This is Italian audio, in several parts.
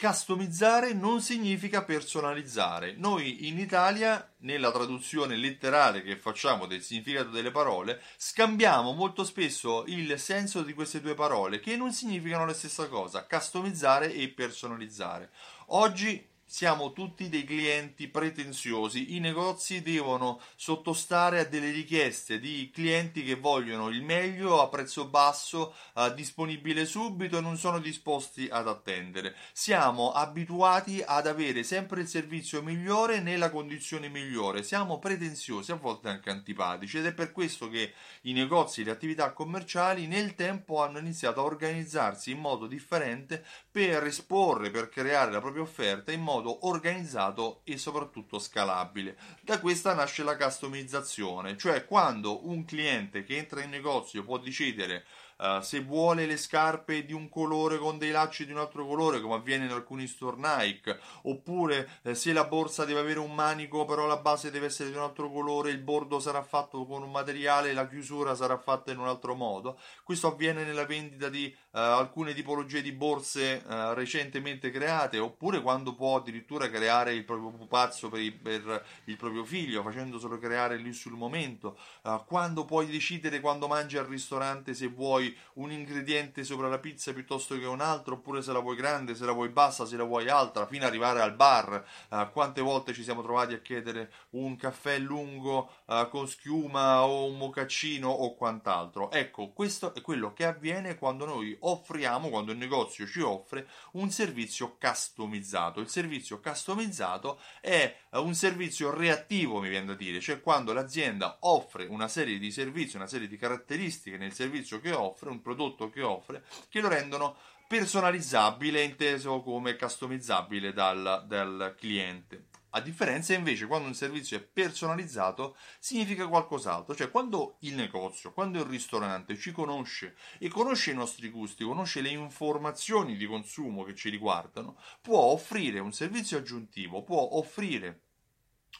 Customizzare non significa personalizzare. Noi in Italia, nella traduzione letterale che facciamo del significato delle parole, scambiamo molto spesso il senso di queste due parole, che non significano la stessa cosa, customizzare e personalizzare. Oggi siamo tutti dei clienti pretenziosi, i negozi devono sottostare a delle richieste di clienti che vogliono il meglio a prezzo basso, eh, disponibile subito e non sono disposti ad attendere. Siamo abituati ad avere sempre il servizio migliore nella condizione migliore, siamo pretenziosi, a volte anche antipatici ed è per questo che i negozi e le attività commerciali nel tempo hanno iniziato a organizzarsi in modo differente per esporre, per creare la propria offerta in modo modo organizzato e soprattutto scalabile. Da questa nasce la customizzazione, cioè quando un cliente che entra in negozio può decidere Uh, se vuole le scarpe di un colore con dei lacci di un altro colore, come avviene in alcuni store Nike, oppure eh, se la borsa deve avere un manico, però la base deve essere di un altro colore, il bordo sarà fatto con un materiale, la chiusura sarà fatta in un altro modo. Questo avviene nella vendita di uh, alcune tipologie di borse uh, recentemente create, oppure quando può addirittura creare il proprio pupazzo per, per il proprio figlio, facendoselo creare lì sul momento, quando puoi decidere quando mangi al ristorante se vuoi un ingrediente sopra la pizza piuttosto che un altro, oppure se la vuoi grande, se la vuoi bassa, se la vuoi alta, fino ad arrivare al bar. Uh, quante volte ci siamo trovati a chiedere un caffè lungo uh, con schiuma o un mocaccino o quant'altro. Ecco, questo è quello che avviene quando noi offriamo, quando il negozio ci offre un servizio customizzato. Il servizio customizzato è uh, un servizio reattivo, mi viene da dire, cioè quando l'azienda offre una serie di servizi, una serie di caratteristiche nel servizio che offre offre, un prodotto che offre, che lo rendono personalizzabile, inteso come customizzabile dal, dal cliente. A differenza invece quando un servizio è personalizzato significa qualcos'altro, cioè quando il negozio, quando il ristorante ci conosce e conosce i nostri gusti, conosce le informazioni di consumo che ci riguardano, può offrire un servizio aggiuntivo, può offrire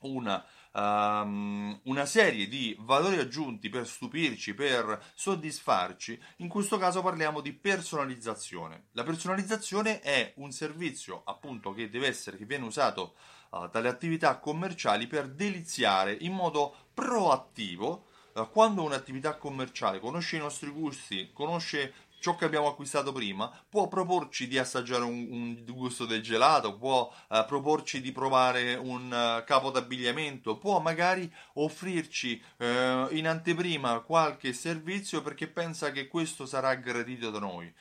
una um, una serie di valori aggiunti per stupirci, per soddisfarci, in questo caso parliamo di personalizzazione. La personalizzazione è un servizio appunto che deve essere, che viene usato uh, dalle attività commerciali per deliziare in modo proattivo uh, quando un'attività commerciale conosce i nostri gusti, conosce ciò che abbiamo acquistato prima, può proporci di assaggiare un, un gusto del gelato, può uh, proporci di provare un uh, capo d'abbigliamento, può magari offrirci uh, in anteprima qualche servizio perché pensa che questo sarà gradito da noi.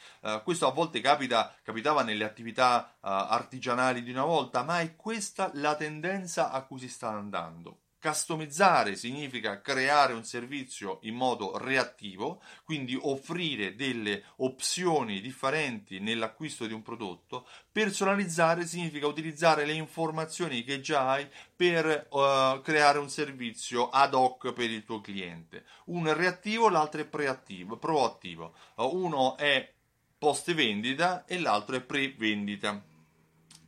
questo a volte capita, capitava nelle attività artigianali di una volta, ma è questa la tendenza a cui si sta andando. Customizzare significa creare un servizio in modo reattivo, quindi offrire delle opzioni differenti nell'acquisto di un prodotto. Personalizzare significa utilizzare le informazioni che già hai per uh, creare un servizio ad hoc per il tuo cliente. Uno è reattivo, l'altro è preattivo, proattivo. Uno è post vendita e l'altro è pre vendita.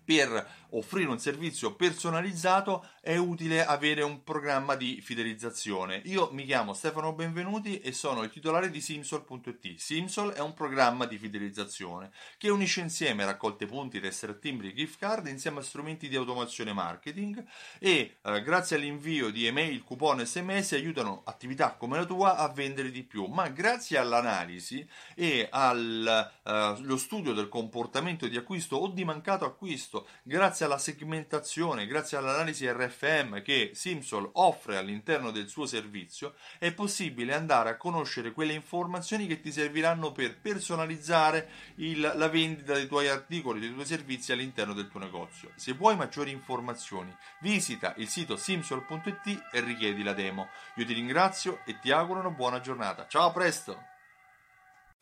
Per offrire un servizio personalizzato è utile avere un programma di fidelizzazione. Io mi chiamo Stefano Benvenuti e sono il titolare di Simsol.it. Simsol è un programma di fidelizzazione che unisce insieme raccolte punti, tessere timbri gift card insieme a strumenti di automazione marketing e eh, grazie all'invio di email, coupon sms aiutano attività come la tua a vendere di più, ma grazie all'analisi e allo eh, studio del comportamento di acquisto o di mancato acquisto, grazie grazie alla segmentazione, grazie all'analisi RFM che Simsol offre all'interno del suo servizio, è possibile andare a conoscere quelle informazioni che ti serviranno per personalizzare il, la vendita dei tuoi articoli, dei tuoi servizi all'interno del tuo negozio. Se vuoi maggiori informazioni, visita il sito simsol.it e richiedi la demo. Io ti ringrazio e ti auguro una buona giornata. Ciao, a presto!